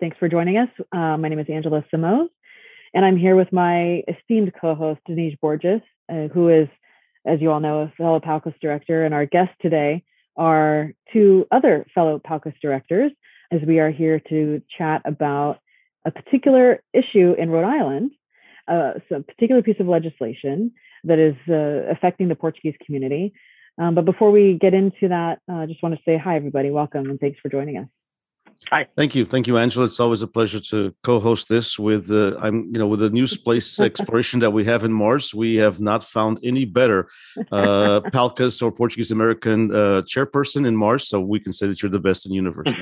Thanks for joining us. Uh, my name is Angela Simoes, and I'm here with my esteemed co host, Denise Borges, uh, who is, as you all know, a fellow PALCUS director. And our guests today are two other fellow PALCUS directors, as we are here to chat about a particular issue in Rhode Island, uh, so a particular piece of legislation that is uh, affecting the Portuguese community. Um, but before we get into that, uh, I just want to say hi, everybody. Welcome and thanks for joining us. Hi. Thank you. Thank you, Angela. It's always a pleasure to co-host this with uh, I'm you know with the new space exploration that we have in Mars. We have not found any better uh PALCUS or Portuguese American uh, chairperson in Mars, so we can say that you're the best in the universe.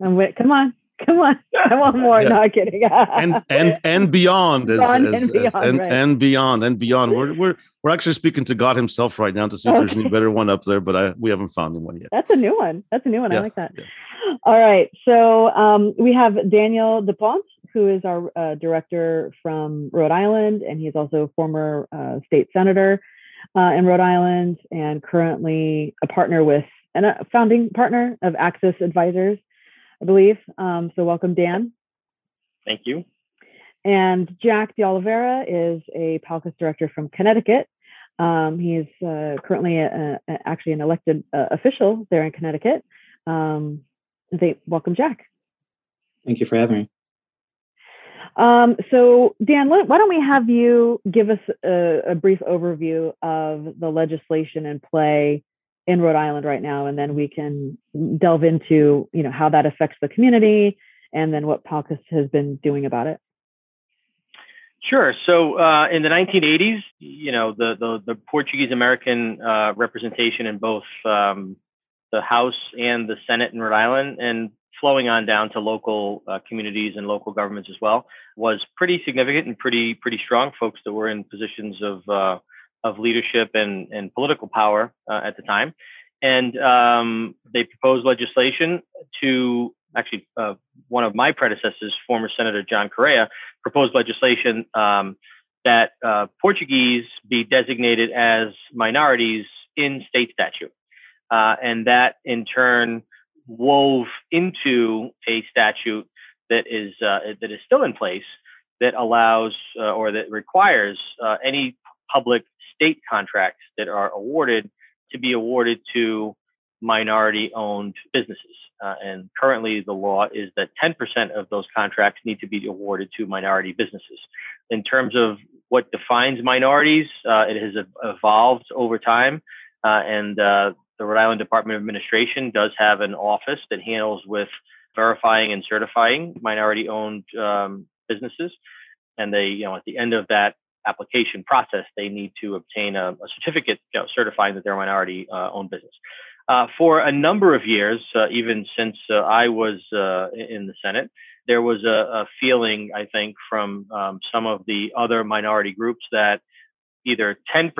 and wait, come on. Come on, I want more. Yeah. No kidding. and and and beyond, as, beyond as, and, beyond, as, and, right. and, beyond and beyond. We're we're we're actually speaking to God Himself right now to see if there's any better one up there, but I we haven't found one yet. That's a new one. That's a new one. Yeah, I like that. yeah. All right. So um, we have Daniel da Ponte, who is our uh, director from Rhode Island, and he's also a former uh, state senator uh, in Rhode Island and currently a partner with and a founding partner of Access Advisors, I believe. Um, so welcome, Dan. Thank you. And Jack De Oliveira is a PALCUS director from Connecticut. Um, he's uh, currently a, a, actually an elected uh, official there in Connecticut. Um, they welcome Jack. Thank you for having me. Um, so, Dan, why don't we have you give us a, a, brief overview of the legislation in play in Rhode Island right now, and then we can delve into you know how that affects the community, and then what PALCUS has been doing about it. Sure. So, uh, in the 1980s, you know, the the, the Portuguese American uh, representation in both um, the House and the Senate in Rhode Island, and flowing on down to local uh, communities and local governments as well, was pretty significant and pretty pretty strong. Folks that were in positions of uh, of leadership and and political power uh, at the time, and um, they proposed legislation to actually uh, one of my predecessors, former Senator John Correa, proposed legislation um, that uh, Portuguese be designated as minorities in state statute. Uh, and that in turn wove into a statute that is uh, that is still in place that allows uh, or that requires uh, any public state contracts that are awarded to be awarded to minority owned businesses. Uh, and currently, the law is that 10% of those contracts need to be awarded to minority businesses. In terms of what defines minorities, uh, it has evolved over time. and the Rhode Island Department of Administration does have an office that handles with verifying and certifying minority-owned um, businesses, and they, you know, at the end of that application process, they need to obtain a, a certificate you know, certifying that they're a minority-owned uh, business. Uh, for a number of years, uh, even since uh, I was uh, in the Senate, there was a, a feeling, I think, from um, some of the other minority groups that either 10%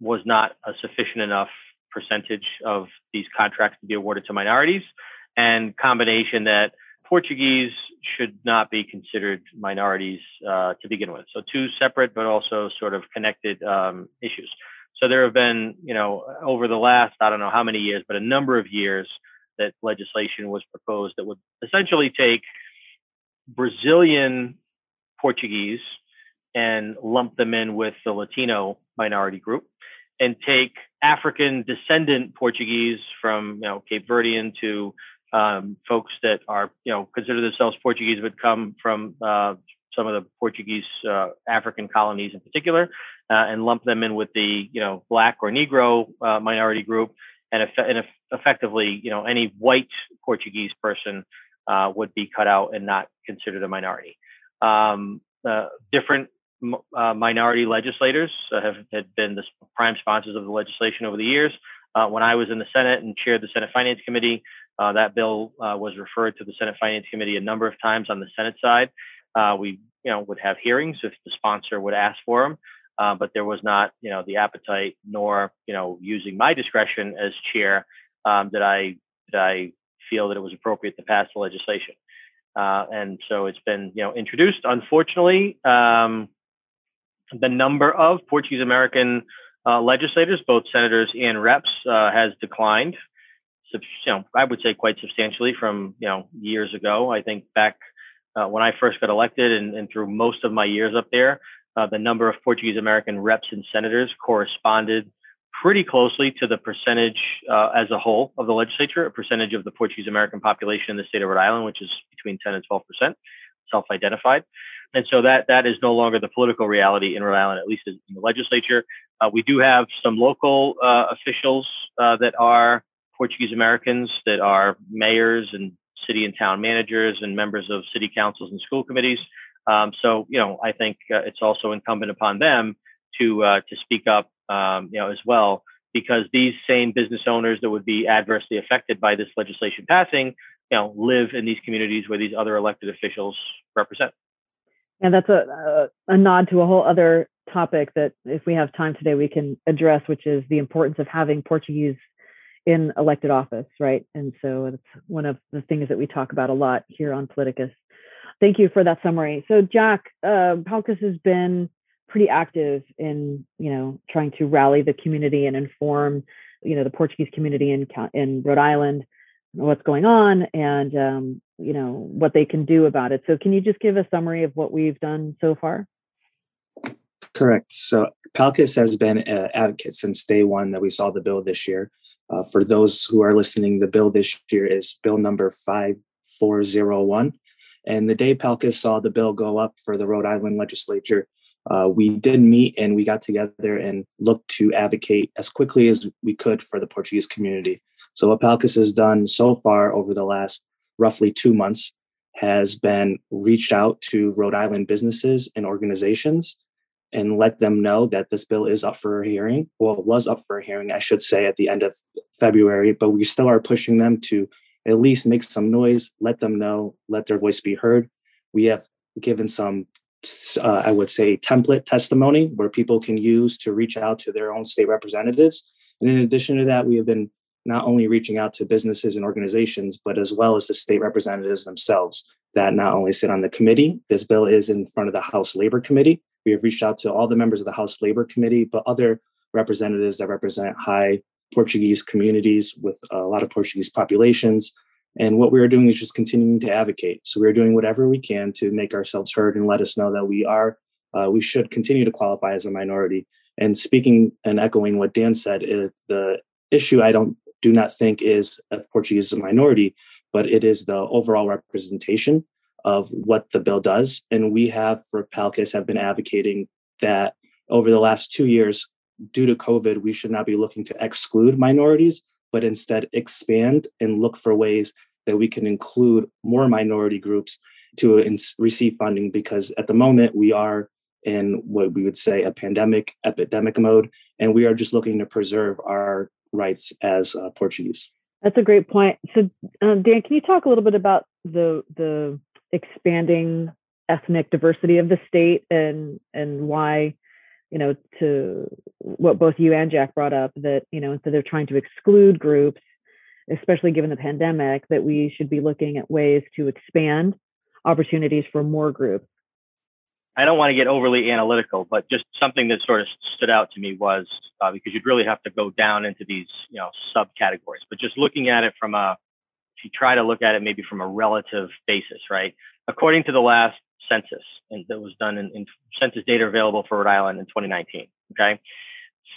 was not a sufficient enough percentage of these contracts to be awarded to minorities, and combination that Portuguese should not be considered minorities uh, to begin with. So two separate but also sort of connected um, issues. So there have been, you know, over the last I don't know how many years, but a number of years that legislation was proposed that would essentially take Brazilian Portuguese and lump them in with the Latino minority group and take African descendant Portuguese from you know Cape Verdean to um, folks that are you know consider themselves Portuguese but come from uh, some of the Portuguese uh, African colonies in particular, uh, and lump them in with the you know black or Negro uh, minority group, and, eff- and eff- effectively you know any white Portuguese person uh, would be cut out and not considered a minority. Um, uh, different uh, minority legislators uh, have had been the prime sponsors of the legislation over the years. Uh, when I was in the Senate and chaired the Senate Finance Committee, uh, that bill uh, was referred to the Senate Finance Committee a number of times on the Senate side. Uh, we, you know, would have hearings if the sponsor would ask for them, but there was not, you know, the appetite nor, you know, using my discretion as chair um, that I that I feel that it was appropriate to pass the legislation. And so it's been, you know, introduced. Unfortunately, um, the number of Portuguese American uh, legislators, both senators and reps, uh, has declined. You know, I would say quite substantially from you know years ago. I think back uh, when I first got elected, and, and, through most of my years up there, uh, the number of Portuguese American reps and senators corresponded pretty closely to the percentage uh, as a whole of the legislature, a percentage of the Portuguese American population in the state of Rhode Island, which is between 10 and 12 percent, self-identified. And so that that is no longer the political reality in Rhode Island, at least in the legislature. Uh, we do have some local uh, officials uh, that are Portuguese Americans, that are mayors and city and town managers and members of city councils and school committees. Um, so you know, I think uh, it's also incumbent upon them to uh, to speak up, um, you know, as well, because these same business owners that would be adversely affected by this legislation passing, you know, live in these communities where these other elected officials represent. And that's a, a, a nod to a whole other topic that, if we have time today, we can address, which is the importance of having Portuguese in elected office, right? And so it's one of the things that we talk about a lot here on Paliticus. Thank you for that summary. So, Jack, uh, Paliticus has been pretty active in, you know, trying to rally the community and inform, you know, the Portuguese community in in Rhode Island what's going on and um, you know what they can do about it. So can you just give a summary of what we've done so far? Correct. So Paliticus has been an advocate since day one that we saw the bill this year. Uh, for those who are listening the bill this year is bill number 5401 and the day Paliticus saw the bill go up for the rhode island legislature uh, we did meet and we got together and looked to advocate as quickly as we could for the portuguese community so what Paliticus has done so far over the last roughly two months has been reached out to Rhode Island businesses and organizations and let them know that this bill is up for a hearing. Well, it was up for a hearing, I should say, at the end of February, but we still are pushing them to at least make some noise, let them know, let their voice be heard. We have given some, uh, I would say, template testimony where people can use to reach out to their own state representatives. And in addition to that, we have been not only reaching out to businesses and organizations, but as well as the state representatives themselves that not only sit on the committee, this bill is in front of the House Labor Committee. We have reached out to all the members of the House Labor Committee, but other representatives that represent high Portuguese communities with a lot of Portuguese populations. And what we are doing is just continuing to advocate. So we are doing whatever we can to make ourselves heard and let us know that we are, uh, we should continue to qualify as a minority. And speaking and echoing what Dan said, the issue I don't do not think is of Portuguese as a minority, but it is the overall representation of what the bill does. And we have, for Paliticus, have been advocating that over the last two years, due to COVID, we should not be looking to exclude minorities, but instead expand and look for ways that we can include more minority groups to receive funding. Because at the moment, we are in what we would say a pandemic epidemic mode, and we are just looking to preserve our rights as uh, Portuguese. That's a great point. So, um, Dan, can you talk a little bit about the the expanding ethnic diversity of the state and and why, you know, to what both you and Jack brought up that you know instead of trying to exclude groups, especially given the pandemic, that we should be looking at ways to expand opportunities for more groups. I don't want to get overly analytical, but just something that sort of stood out to me was uh, because you'd really have to go down into these, you know, subcategories. But just looking at it from a, if you try to look at it maybe from a relative basis, right? According to the last census and that was done in, in census data available for Rhode Island in 2019, okay,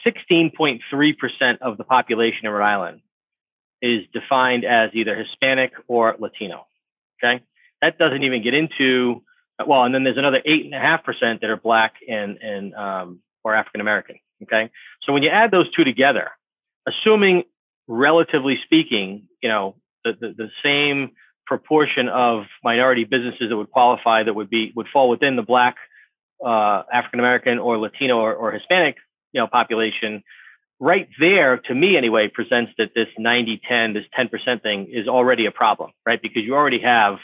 16.3% of the population in Rhode Island is defined as either Hispanic or Latino. Okay, that doesn't even get into well, and then there's another eight and a half percent that are black and and um, or African American. Okay, so when you add those two together, assuming relatively speaking, you know the, the, the same proportion of minority businesses that would qualify that would be would fall within the black uh, African American or Latino or, or, Hispanic you know population, right there, to me anyway, presents that this 90 10, this 10% thing is already a problem, right? Because you already have,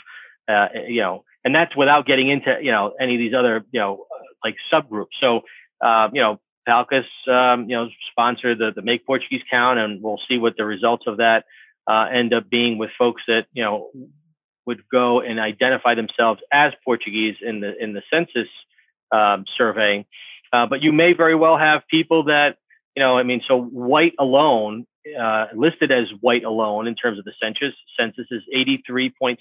uh, you know, and that's without getting into, you know, any of these other, you know, like subgroups. So, uh, you know, Palcus, um, you know, sponsored the, the Make Portuguese Count, and we'll see what the results of that uh, end up being with folks that, you know, would go and identify themselves as Portuguese in the in the census um, survey. Uh, but you may very well have people that you know, I mean, so white alone, uh, listed as white alone in terms of the census, census is 83.6%.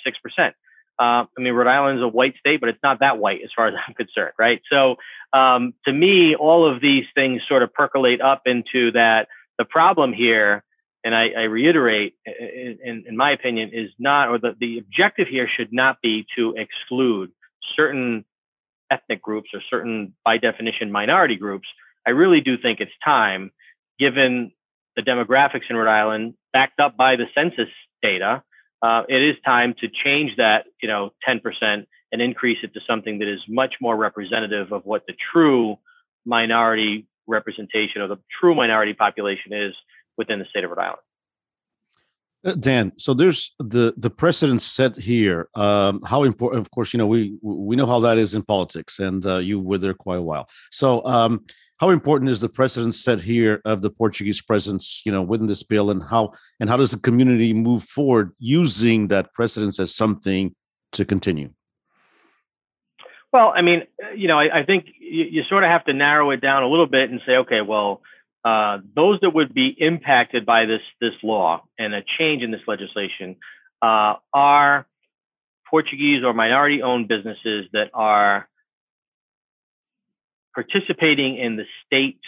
Uh, I mean, Rhode Island is a white state, but it's not that white as far as I'm concerned, right? So um, to me, all of these things sort of percolate up into that the problem here, and I, I reiterate, in, in, my opinion, is not, or the, the objective here should not be to exclude certain ethnic groups or certain, by definition, minority groups I really do think it's time, given the demographics in Rhode Island, backed up by the census data, uh, it is time to change that, you know, 10% and increase it to something that is much more representative of what the true minority representation or the true minority population is within the state of Rhode Island. Uh, Dan, so there's the the precedent set here. Um, how important? Of course, you know we we know how that is in politics, and uh, you were there quite a while. So, um, how important is the precedent set here of the Portuguese presence, you know, within this bill, and how and how does the community move forward using that precedence as something to continue? Well, I mean, you know, I, I think you, you, sort of have to narrow it down a little bit and say, okay, well, uh, those that would be impacted by this this law and a change in this legislation uh, are Portuguese or minority-owned businesses that are participating in the state's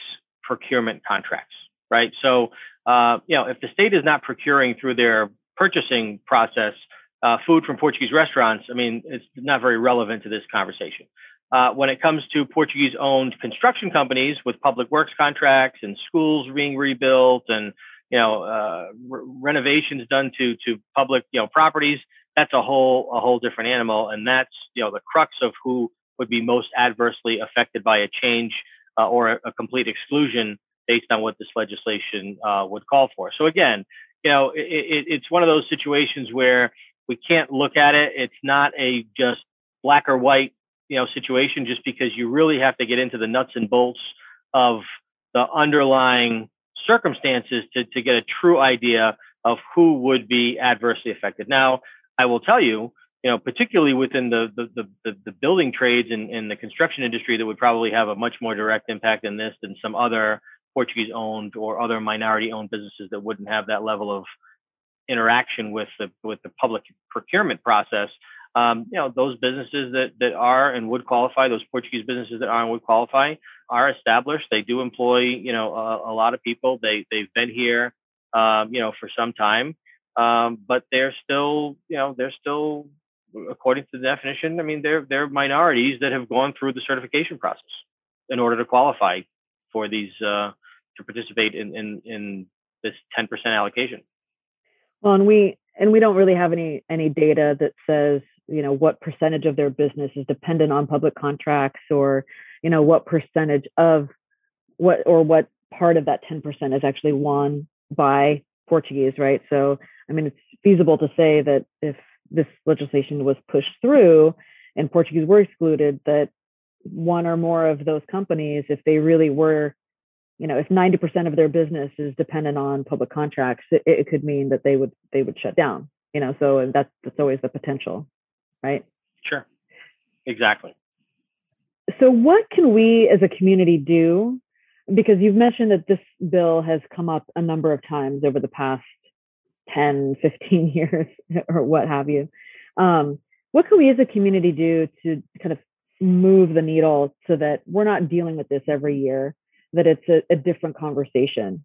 procurement contracts, right? So, uh, you know, if the state is not procuring through their purchasing process uh, food from Portuguese restaurants, I mean, it's not very relevant to this conversation. Uh, when it comes to Portuguese owned construction companies with public works contracts and schools being rebuilt and you know uh, re- renovations done to to public you know properties that's a whole a whole different animal and that's you know the crux of who would be most adversely affected by a change uh, or a, a, complete exclusion based on what this legislation uh, would call for. So again, you know, it, it, it's one of those situations where we can't look at it. It's not a just black or white, you know, situation just because you really have to get into the nuts and bolts of the underlying circumstances to, to get a true idea of who would be adversely affected. Now, I will tell you, you know, particularly within the the, the, the building trades and, and the construction industry that would probably have a much more direct impact than this than some other Portuguese owned or other minority owned businesses that wouldn't have that level of interaction with the with the public procurement process. Um, you know, those businesses that that are and would qualify, those Portuguese businesses that are and would qualify, are established. They do employ, you know, a, a lot of people. They they've been here, um, you know, for some time, um, but they're still, you know, they're still according to the definition, I mean, they're they're minorities that have gone through the certification process in order to qualify for these uh, to participate in, in in this 10% allocation. Well, and we and we don't really have any any data that says you know what percentage of their business is dependent on public contracts or you know what percentage of what or what part of that 10% is actually won by Portuguese, right? So, I mean, it's feasible to say that if this legislation was pushed through and Portuguese were excluded, that one or more of those companies, if they really were, you know, if 90% of their business is dependent on public contracts, it, it could mean that they would they would shut down. You know, so and that's that's always the potential, right? Sure. Exactly. So what can we as a community do? Because you've mentioned that this bill has come up a number of times over the past 10, 15 years or what have you. Um, what can we as a community do to kind of move the needle so that we're not dealing with this every year, that it's a, a different conversation?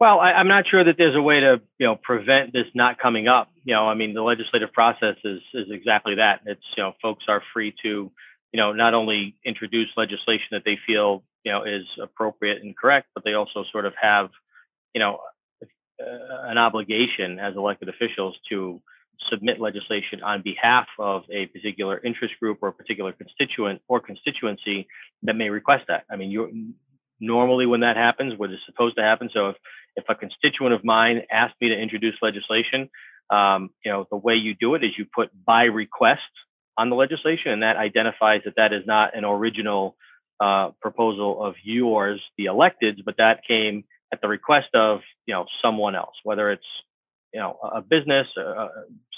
Well, I, am not sure that there's a way to, you know, prevent this not coming up. You know, I mean, the legislative process is is exactly that. It's you know, folks are free to, you know, not only introduce legislation that they feel, you know, is appropriate and correct, but they also sort of have, you know, an obligation as elected officials to submit legislation on behalf of a particular interest group or a particular constituent or constituency that may request that. I mean, you normally when that happens, what is supposed to happen. So if, if a constituent of mine asked me to introduce legislation, um, you know, the way you do it is you put by request on the legislation, and that identifies that that is not an original uh, proposal of yours, the electeds, but that came at the request of you know someone else, whether it's you know a business, uh,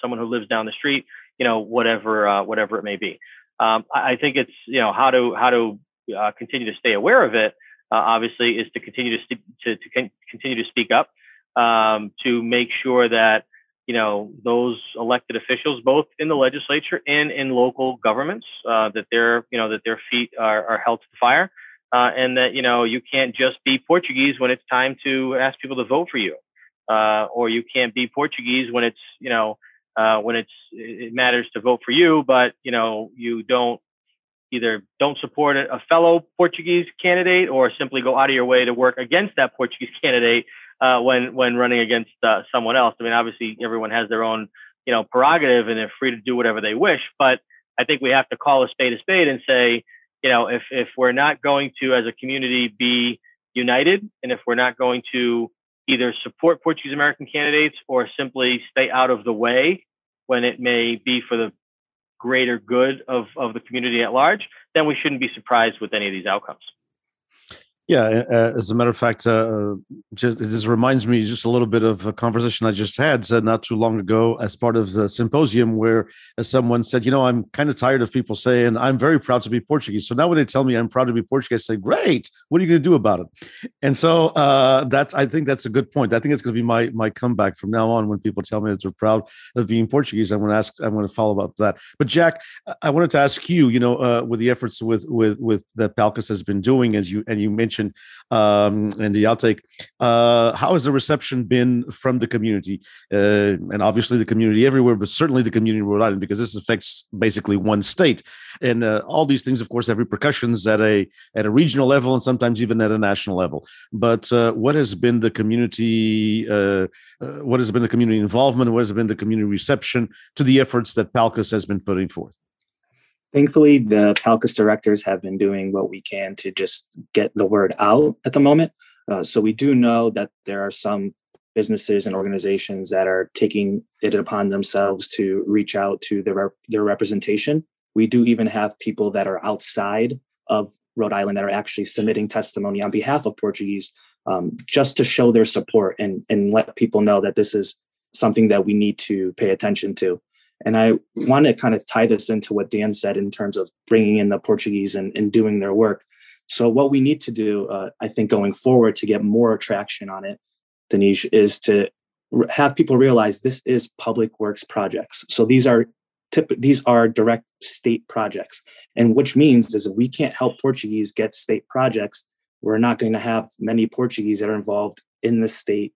someone who lives down the street, you know whatever uh, whatever it may be. Um, I think it's you know how to how to uh, continue to stay aware of it. Uh, obviously, is to continue to, st- to, to con- continue to speak up um, to make sure that you know those elected officials, both in the legislature and in local governments, uh, that their you know that their feet are, are held to the fire, uh, and that you know you can't just be Portuguese when it's time to ask people to vote for you, uh, or you can't be Portuguese when it's you know uh, when it's it matters to vote for you, but you know you don't either don't support a fellow Portuguese candidate or simply go out of your way to work against that Portuguese candidate uh, when when running against uh, someone else. I mean, obviously everyone has their own you know prerogative and they're free to do whatever they wish, but I think we have to call a spade a spade and say, you know, if if we're not going to as a community be united, and if we're not going to either support Portuguese American candidates or simply stay out of the way when it may be for the greater good of, of the community at large, then we shouldn't be surprised with any of these outcomes. Yeah, uh, as a matter of fact, uh, just this reminds me just a little bit of a conversation I just had uh, not too long ago as part of the symposium, where uh, someone said, "You know, I'm kind of tired of people saying I'm very proud to be Portuguese. So now when they tell me I'm proud to be Portuguese, I say, "Great, what are you going to do about it?" And so uh, that's I think that's a good point. I think it's going to be my my comeback from now on when people tell me that they're proud of being Portuguese. I'm going to ask, I'm going to follow up that. But Jack, I wanted to ask you, you know, uh, with the efforts with with with that Palcus has been doing, as you and you mentioned um, in the outtake. Uh, how has the reception been from the community? Uh, and obviously the community everywhere, but certainly the community in Rhode Island, because this affects basically one state. And uh, all these things, of course, have repercussions at a at a regional level and sometimes even at a national level. But uh, what has been the community? Uh, uh, what has been the community involvement? What has been the community reception to the efforts that Palcus has been putting forth? Thankfully the palcus directors have been doing what we can to just get the word out at the moment. Uh, so we do know that there are some businesses and organizations that are taking it upon themselves to reach out to their their representation. We do even have people that are outside of rhode island that are actually submitting testimony on behalf of portuguese um, just to show their support and and let people know that this is something that we need to pay attention to and I want to kind of tie this into what Dan said in terms of bringing in the Portuguese and, and doing their work. So, what we need to do, uh, I think, going forward to get more traction on it, Denise, is to have people realize this is public works projects. So these are tip, these are direct state projects, and which means is if we can't help Portuguese get state projects, we're not going to have many Portuguese that are involved in the state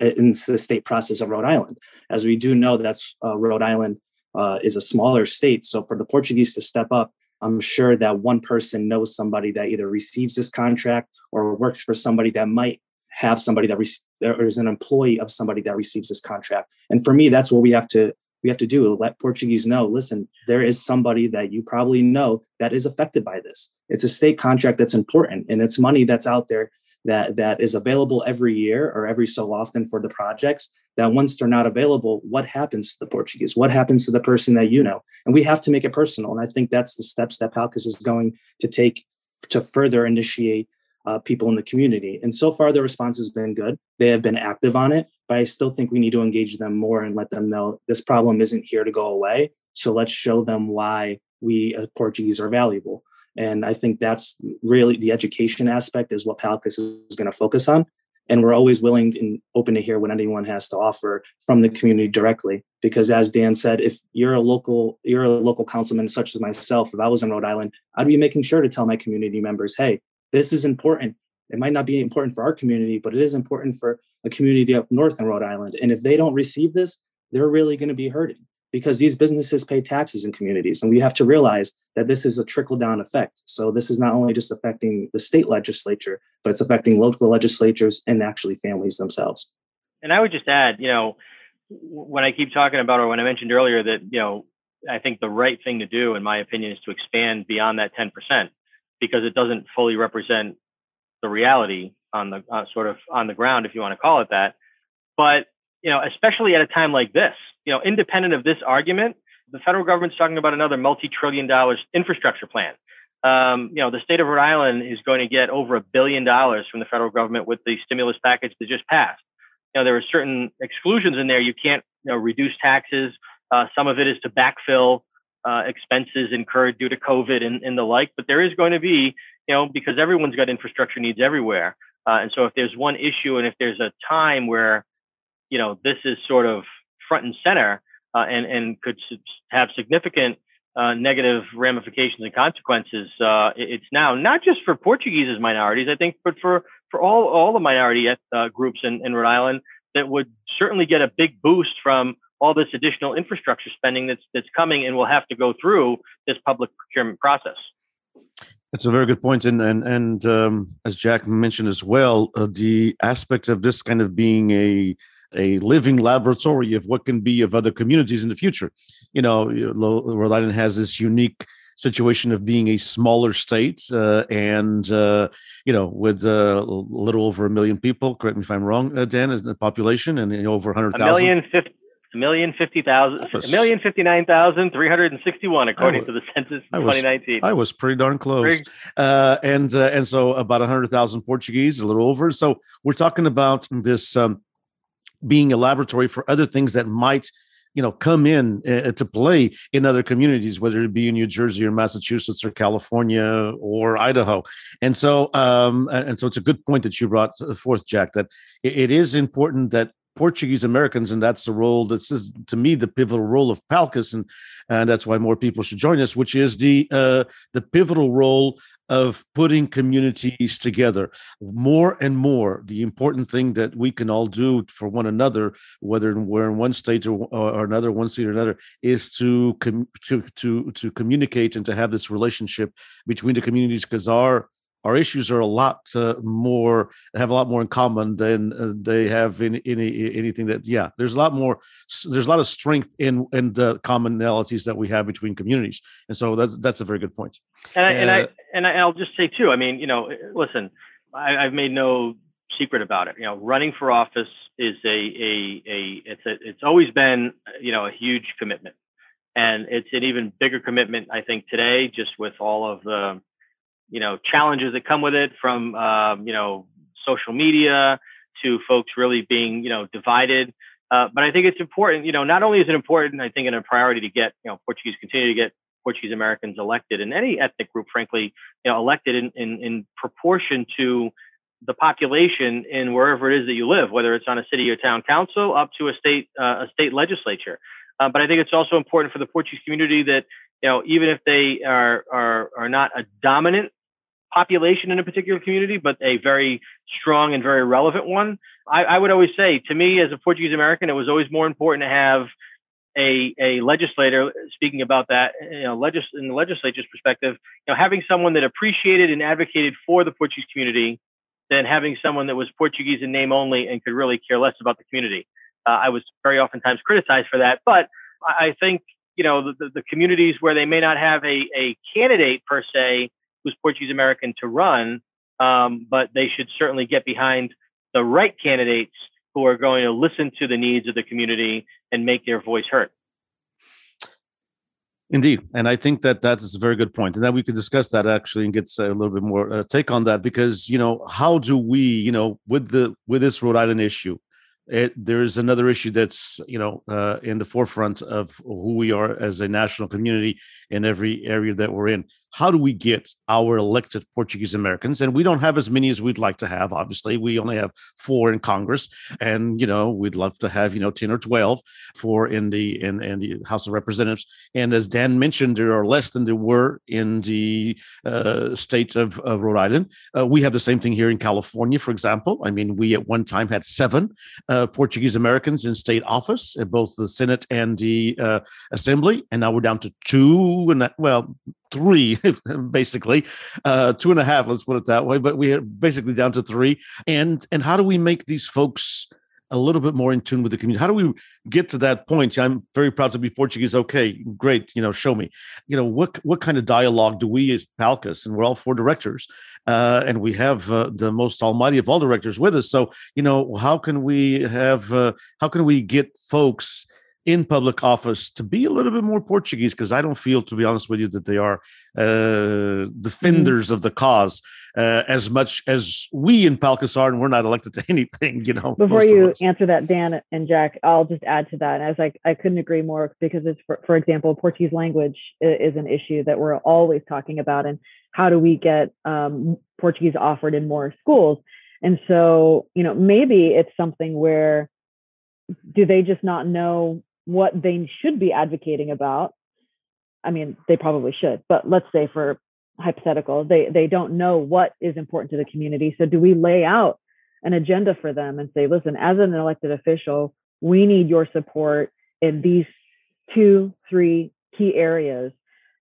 in the state process of Rhode Island. As we do know, that's uh, Rhode Island uh, is a smaller state. So for the Portuguese to step up, I'm sure that one person knows somebody that either receives this contract or works for somebody that might have somebody that re- or is an employee of somebody that receives this contract. And for me, that's what we have to we have to do. Let Portuguese know. Listen, there is somebody that you probably know that is affected by this. It's a state contract that's important, and it's money that's out there that that is available every year or every so often for the projects that once they're not available what happens to the portuguese? What happens to the person that you know? And we have to make it personal and i think that's the steps that palcus is going to take to further initiate uh, people in the community. And so far the response has been good. They have been active on it but i still think we need to engage them more and let them know this problem isn't here to go away. So let's show them why we uh, portuguese are valuable and I think that's really the education aspect is what Palcus is going to focus on. And we're always willing and open to hear what anyone has to offer from the community directly. Because as Dan said, if you're a local, you're a local councilman such as myself, if I was in Rhode Island, I'd be making sure to tell my community members, hey, this is important. It might not be important for our community, but it is important for a community up north in Rhode Island. And if they don't receive this, they're really going to be hurting because these businesses pay taxes in communities. And we have to realize that this is a trickle down effect. So this is not only just affecting the state legislature, but it's affecting local legislatures and actually families themselves. And I would just add, you know, when I keep talking about, or when I mentioned earlier that, you know, I think the right thing to do, in my opinion, is to expand beyond that 10% because it doesn't fully represent the reality on the uh, sort of on the ground, if you want to call it that. But you know, especially at a time like this, you know, independent of this argument, the federal government's talking about another multi-trillion dollars infrastructure plan. Um, you know, the state of Rhode Island is going to get over a billion dollars from the federal government with the stimulus package that just passed. You know, there are certain exclusions in there. You can't, you know, reduce taxes. Uh, some of it is to backfill uh, expenses incurred due to COVID and, and, the like. But there is going to be, you know, because everyone's got infrastructure needs everywhere. Uh, and so if there's one issue and if there's a time where, you know, this is sort of front and center uh, and, and could have significant uh, negative ramifications and consequences, uh, it's now not just for Portuguese as minorities, I think, but for, for all, all the minority groups in, in Rhode Island that would certainly get a big boost from all this additional infrastructure spending that's that's coming and will have to go through this public procurement process. That's a very good point, and and and um, as Jack mentioned as well, uh, the aspect of this kind of being a a living laboratory of what can be of other communities in the future. You know, Rhode Island has this unique situation of being a smaller state uh, and uh, you know with uh, a little over a million people correct me if i'm wrong uh, dan is the population and you know, over 100000 a million fifty a million fifty thousand, a million fifty nine thousand three hundred and sixty one, according was, to the census in twenty nineteen. I was pretty darn close, pretty, uh, and uh, and so about a hundred thousand Portuguese, a little over. So we're talking about this um, being a laboratory for other things that might you know come in uh, to play in other communities whether it be in new jersey or massachusetts or california or idaho. And so um and so it's a good point that you brought forth jack that it is important that Portuguese Americans, and that's the role. This is to me the pivotal role of PALCUS, and and that's why more people should join us. Which is the uh, the pivotal role of putting communities together. More and more, the important thing that we can all do for one another, whether we're in one state or, or another, one state or another, is to com- to to to communicate and to have this relationship between the communities because our our issues are a lot uh, more have a lot more in common than uh, they have in any anything that yeah there's a lot more there's a lot of strength in in the commonalities that we have between communities. And so that's that's a very good point. And I, uh, and I and I'll just say too I mean you know listen I, I've made no secret about it. You know running for office is a a a it's a it's always been you know a huge commitment. And it's an even bigger commitment I think today just with all of the you know challenges that come with it from um, you know social media to folks really being you know divided. Uh, but i think it's important you know not only is it important i think in a priority to get you know portuguese continue to get portuguese americans elected and any ethnic group frankly you know elected in, in, in proportion to the population in wherever it is that you live whether it's on a city or town council up to a state uh, a state legislature. Uh, but i think it's also important for the portuguese community that you know even if they are are are not a dominant population in a particular community, but a very strong and very relevant one. I, I would always say, to me, as a Portuguese American, it was always more important to have a, a legislator speaking about that, you know, legis- in the legislature's perspective, you know, having someone that appreciated and advocated for the Portuguese community than having someone that was Portuguese in name only and could really care less about the community. Uh, I was very oftentimes criticized for that, but I think you know the, the communities where they may not have a, a candidate per se who's Portuguese American to run, um, but they should certainly get behind the right candidates who are going to listen to the needs of the community and make their voice heard. Indeed, and I think that that is a very good point, and then we can discuss that actually and get a little bit more uh, take on that because you know how do we you know with the with this Rhode Island issue, it, there's another issue that's you know uh, in the forefront of who we are as a national community in every area that we're in how do we get our elected Portuguese Americans? And we don't have as many as we'd like to have. Obviously, we only have four in Congress, and you know we'd love to have you know ten or twelve for in the in, in the House of Representatives. And as Dan mentioned, there are less than there were in the uh, state of, of, Rhode Island. Uh, we have the same thing here in California, for example. I mean, we at one time had seven uh, Portuguese Americans in state office, in both the Senate and the uh, Assembly, and now we're down to two. And that, well, three, basically, uh, two and a half. Let's put it that way. But we are basically down to three. And and how do we make these folks a little bit more in tune with the community? How do we get to that point? I'm very proud to be Portuguese. Okay, great. You know, show me. You know, what what kind of dialogue do we as Palcus, and we're all four directors, uh, and we have uh, the most almighty of all directors with us. So, you know, how can we have? Uh, how can we get folks? In public office to be a little bit more Portuguese because I don't feel, to be honest with you, that they are uh, defenders mm. of the cause uh, as much as we in Palcus are, and we're not elected to anything. You know. Before you answer that, Dan and Jack, I'll just add to that. As I, I couldn't agree more because it's, for, for example, Portuguese language is an issue that we're always talking about, and how do we get um, Portuguese offered in more schools? And so, you know, maybe it's something where do they just not know what they should be advocating about i mean they probably should but let's say for hypothetical they they don't know what is important to the community so do we lay out an agenda for them and say listen as an elected official we need your support in these two three key areas.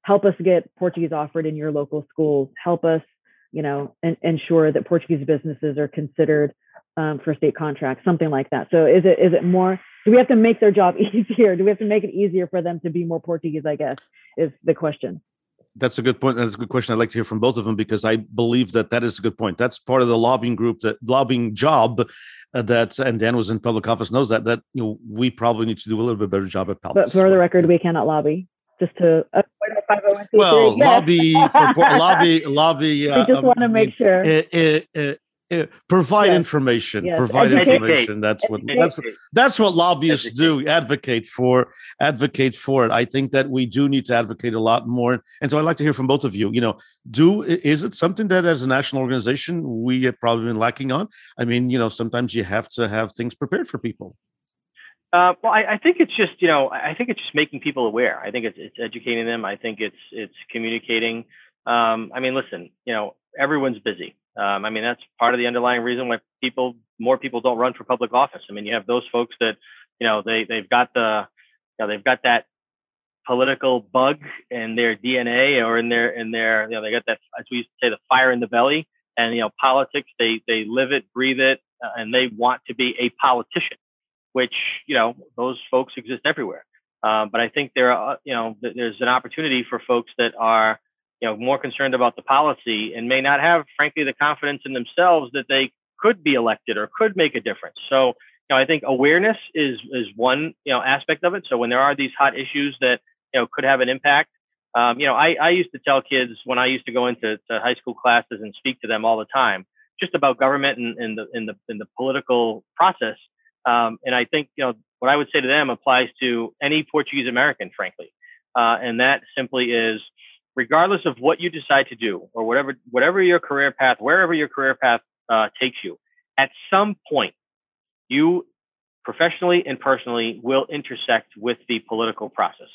Help us get portuguese offered in your local schools. Help us you know and, ensure that portuguese businesses are considered um, for state contracts something like that. So is it is it more do we have to make their job easier? Do we have to make it easier for them to be more Portuguese? I guess is the question. That's a good point. That's a good question. I'd like to hear from both of them because I believe that that is a good point. That's part of the lobbying group, that lobbying job uh, that, and Dan was in public office knows that, that, you know, we probably need to do a little bit better job at Palcus. But for the record, we cannot lobby just to uh, well lobby for lobby lobby uh, we just want to make sure provide yes. information yes. provide Educate. information that's what that's what that's what lobbyists Educate. do advocate for advocate for it i think that we do need to advocate a lot more and so i'd like to hear from both of you you know do is it something that as a national organization we have probably been lacking on i mean you know sometimes you have to have things prepared for people uh, well, I, I, think it's just you know I think it's just making people aware. I think it's it's educating them. I think it's it's communicating. Um, I mean, listen, you know, everyone's busy. Um, I mean, that's part of the underlying reason why people, more people don't run for public office. I mean, you have those folks that, you know, they they've got the, you know, they've got that political bug in their DNA or in their in their, you know, they got that as we used to say, the fire in the belly. And you know, politics, they they live it, breathe it, uh, and they want to be a politician. Which you know, those folks exist everywhere. Um, but I think there are, you know, there's an opportunity for folks that are you know more concerned about the policy and may not have frankly the confidence in themselves that they could be elected or could make a difference. So you know i think awareness is is one you know aspect of it. So when there are these hot issues that you know could have an impact um, you know I, I used to tell kids when i used to go into high school classes and speak to them all the time just about government and, and the in the in the political process um, and i think you know what i would say to them applies to any portuguese american frankly uh, and that simply is regardless of what you decide to do or whatever whatever your career path, wherever your career path uh, takes you, at some point, you professionally and personally will intersect with the political process.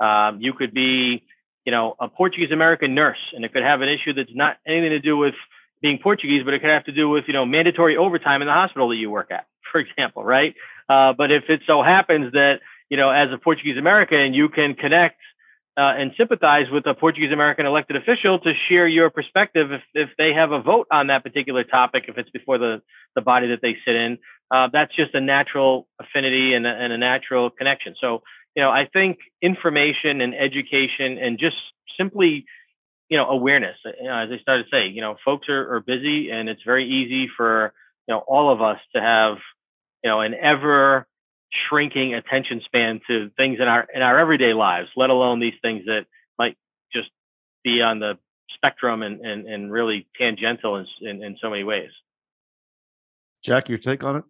Um, you could be, you know, a Portuguese American nurse, and it could have an issue that's not anything to do with being Portuguese, but it could have to do with, you know, mandatory overtime in the hospital that you work at, for example, right? Uh, but if it so happens that, you know, as a Portuguese American, you can connect uh, and sympathize with a Portuguese American elected official to share your perspective if, if they have a vote on that particular topic, if it's before the, the body that they sit in. Uh, that's just a natural affinity and a, and a natural connection. So, you know, I think information and education and just simply, you know, awareness, you know, as I started to say, you know, folks are, are busy and it's very easy for, you know, all of us to have, you know, an ever shrinking attention span to things in our in our everyday lives, let alone these things that might just be on the spectrum and and, and really tangential in, in, in so many ways. Jack, your take on it?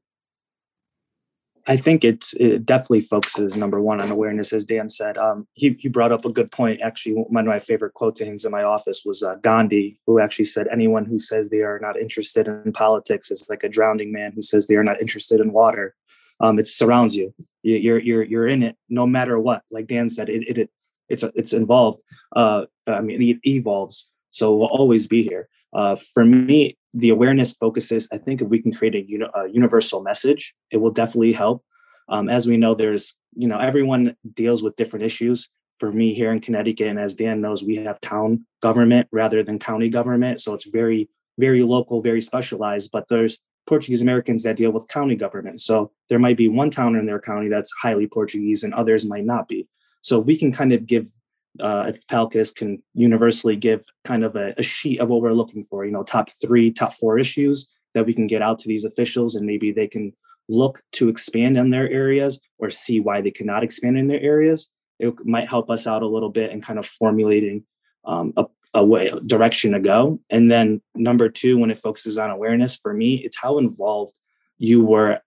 I think it's it definitely focuses number one on awareness, as Dan said. Um, he he brought up a good point. Actually, one of my favorite quotations in my office was uh, Gandhi, who actually said, "Anyone who says they are not interested in politics is like a drowning man who says they are not interested in water." Um, it surrounds you. You're you're you're in it no matter what. Like Dan said, it it, it it's it's involved. Uh, I mean, it evolves, so we'll always be here. Uh, for me, the awareness focuses. I think if we can create a, uni- a universal message, it will definitely help. Um, as we know, there's you know everyone deals with different issues. For me here in Connecticut, and as Dan knows, we have town government rather than county government, so it's very very local, very specialized. But there's Portuguese Americans that deal with county government. So there might be one town in their county that's highly Portuguese and others might not be. So we can kind of give, uh, if PALCUS can universally give kind of a, a sheet of what we're looking for, you know, top three, top four issues that we can get out to these officials and maybe they can look to expand in their areas or see why they cannot expand in their areas. It might help us out a little bit in kind of formulating um, a, a way direction to go. And then number two, when it focuses on awareness, for me, it's how involved you were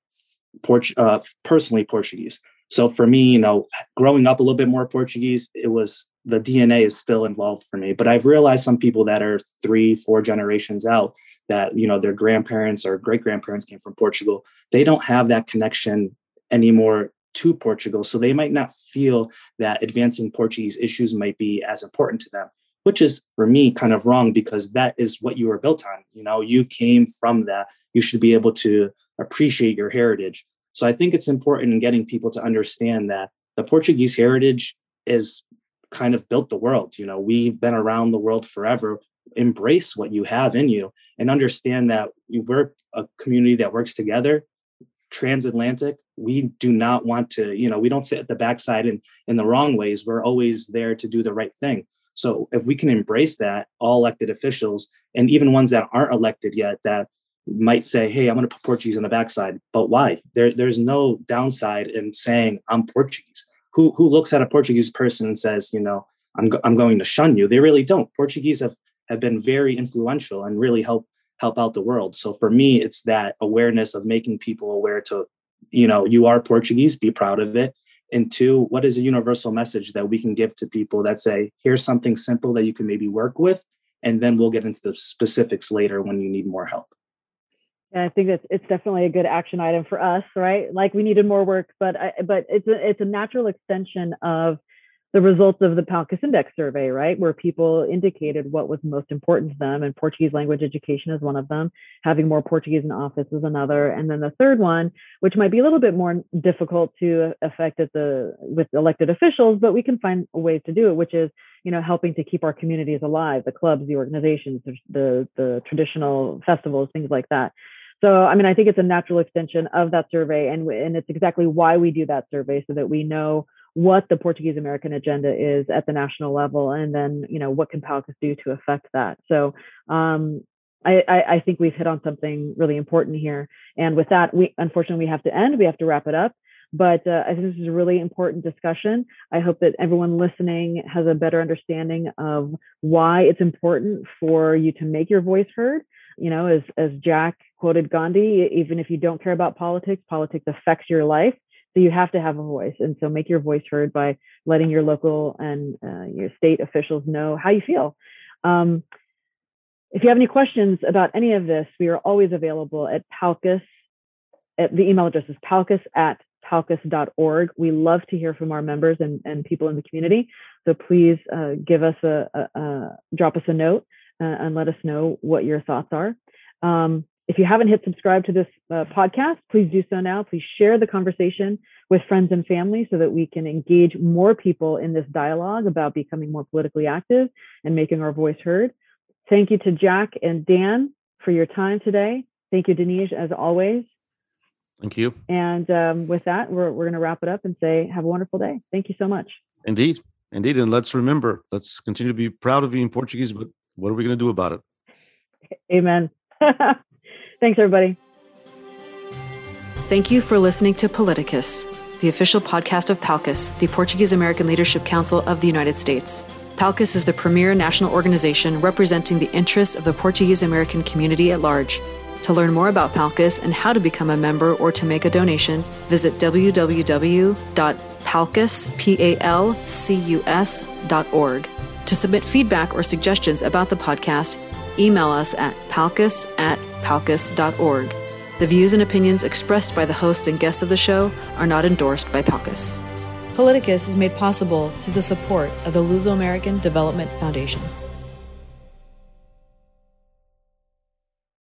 Port- uh, personally Portuguese. So for me, you know, growing up a little bit more Portuguese, it was the DNA is still involved for me. But I've realized some people that are three, four generations out that, you know, their grandparents or great grandparents came from Portugal. They don't have that connection anymore to Portugal. So they might not feel that advancing Portuguese issues might be as important to them which is for me kind of wrong because that is what you were built on. You know, you came from that. You should be able to appreciate your heritage. So I think it's important in getting people to understand that the Portuguese heritage is kind of built the world. You know, we've been around the world forever. Embrace what you have in you and understand that we're a community that works together, transatlantic. We do not want to, you know, we don't sit at the backside in, in the wrong ways. We're always there to do the right thing. So if we can embrace that, all elected officials and even ones that aren't elected yet that might say, "Hey, I'm going to put Portuguese on the backside," but why? There, there's no downside in saying I'm Portuguese. Who who looks at a Portuguese person and says, you know, I'm go- I'm going to shun you? They really don't. Portuguese have have been very influential and really help help out the world. So for me, it's that awareness of making people aware to, you know, you are Portuguese, be proud of it, and two what is a universal message that we can give to people that say here's something simple that you can maybe work with and then we'll get into the specifics later when you need more help yeah, I think that's it's definitely a good action item for us, right? Like we needed more work, but I, but it's a it's a natural extension of the results of the PALCUS Index survey, right, where people indicated what was most important to them, and Portuguese language education is one of them. Having more Portuguese in office is another, and then the third one, which might be a little bit more difficult to affect at the with elected officials, but we can find ways to do it, which is you know helping to keep our communities alive, the clubs, the organizations, the the traditional festivals, things like that. So, I mean, I think it's a natural extension of that survey, and and it's exactly why we do that survey so that we know what the Portuguese American agenda is at the national level, and then you know what can PALCUS do to affect that. So um, I, I, think we've hit on something really important here. And with that, we unfortunately we have to end. We have to wrap it up. But uh, I think this is a really important discussion. I hope that everyone listening has a better understanding of why it's important for you to make your voice heard. You know, as as Jack quoted Gandhi, even if you don't care about politics, politics affects your life. So you have to have a voice. And so make your voice heard by letting your local and uh, your state officials know how you feel. Um, if you have any questions about any of this, we are always available at PALCUS. At, the email address is palcus at palcus.org. We love to hear from our members and, and people in the community. So please uh, give us a, a, a, drop us a note uh, and let us know what your thoughts are. Um, if you haven't hit subscribe to this uh, podcast, please do so now. Please share the conversation with friends and family so that we can engage more people in this dialogue about becoming more politically active and making our voice heard. Thank you to Jack and Dan for your time today. Thank you, Denise, as always. Thank you. And um, with that, we're, we're going to wrap it up and say, have a wonderful day. Thank you so much. Indeed. Indeed. And let's remember, let's continue to be proud of being Portuguese, but what are we going to do about it? Amen. Thanks, everybody. Thank you for listening to Paliticus, the official podcast of PALCUS, the Portuguese American Leadership Council of the United States. PALCUS is the premier national organization representing the interests of the Portuguese American community at large. To learn more about PALCUS and how to become a member or to make a donation, visit www.palcus.org. To submit feedback or suggestions about the podcast, email us at palcus at palcus.org. The views and opinions expressed by the hosts and guests of the show are not endorsed by Palcus. Paliticus is made possible through the support of the Luso American Development Foundation.